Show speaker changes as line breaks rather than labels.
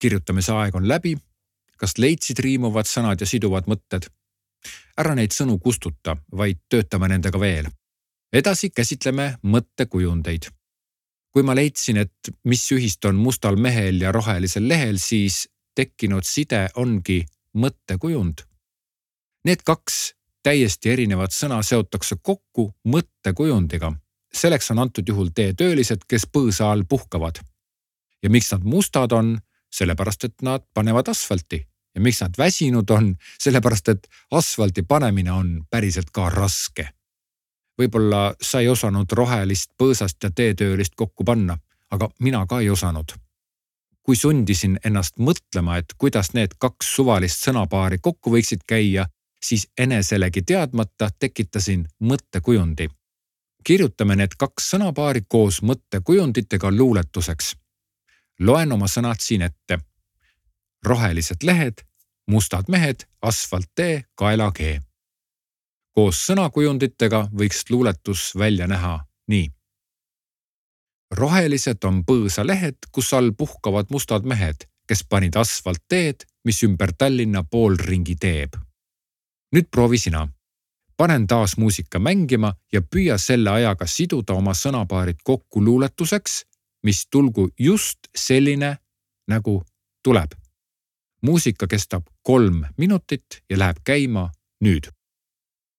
kirjutamise aeg on läbi. kas leidsid riimuvad sõnad ja siduvad mõtted? ära neid sõnu kustuta, vaid töötame nendega veel. edasi käsitleme mõttekujundeid. kui ma leidsin, et mis ühist on mustal mehel ja rohelisel lehel, siis tekkinud side ongi mõttekujund. Need kaks täiesti erinevat sõna seotakse kokku mõttekujundiga. selleks on antud juhul teetöölised, kes põõsa all puhkavad. ja miks nad mustad on? Sellepärast, et nad panevad asfalti ja miks nad väsinud on, sellepärast et asfalti panemine on päriselt ka raske. võib-olla sa ei osanud rohelist põõsast ja teetöölist kokku panna, aga mina ka ei osanud. kui sundisin ennast mõtlema, et kuidas need kaks suvalist sõnapaari kokku võiksid käia, siis eneselegi teadmata tekitasin mõttekujundi. kirjutame need kaks sõnapaari koos mõttekujunditega luuletuseks. Loen oma sõnad siin ette rohelised lehed, mustad mehed, asfalttee, kaelakee. koos sõnakujunditega võiks luuletus välja näha nii. rohelised on põõsalehed, kus all puhkavad mustad mehed, kes panid asfaltteed, mis ümber Tallinna poolringi teeb. nüüd proovi sina. panen taas muusika mängima ja püüa selle ajaga siduda oma sõnapaarid kokku luuletuseks, mis tulgu just selline, nagu tuleb. Muusika kestab kolm minutit ja läheb käima nüüd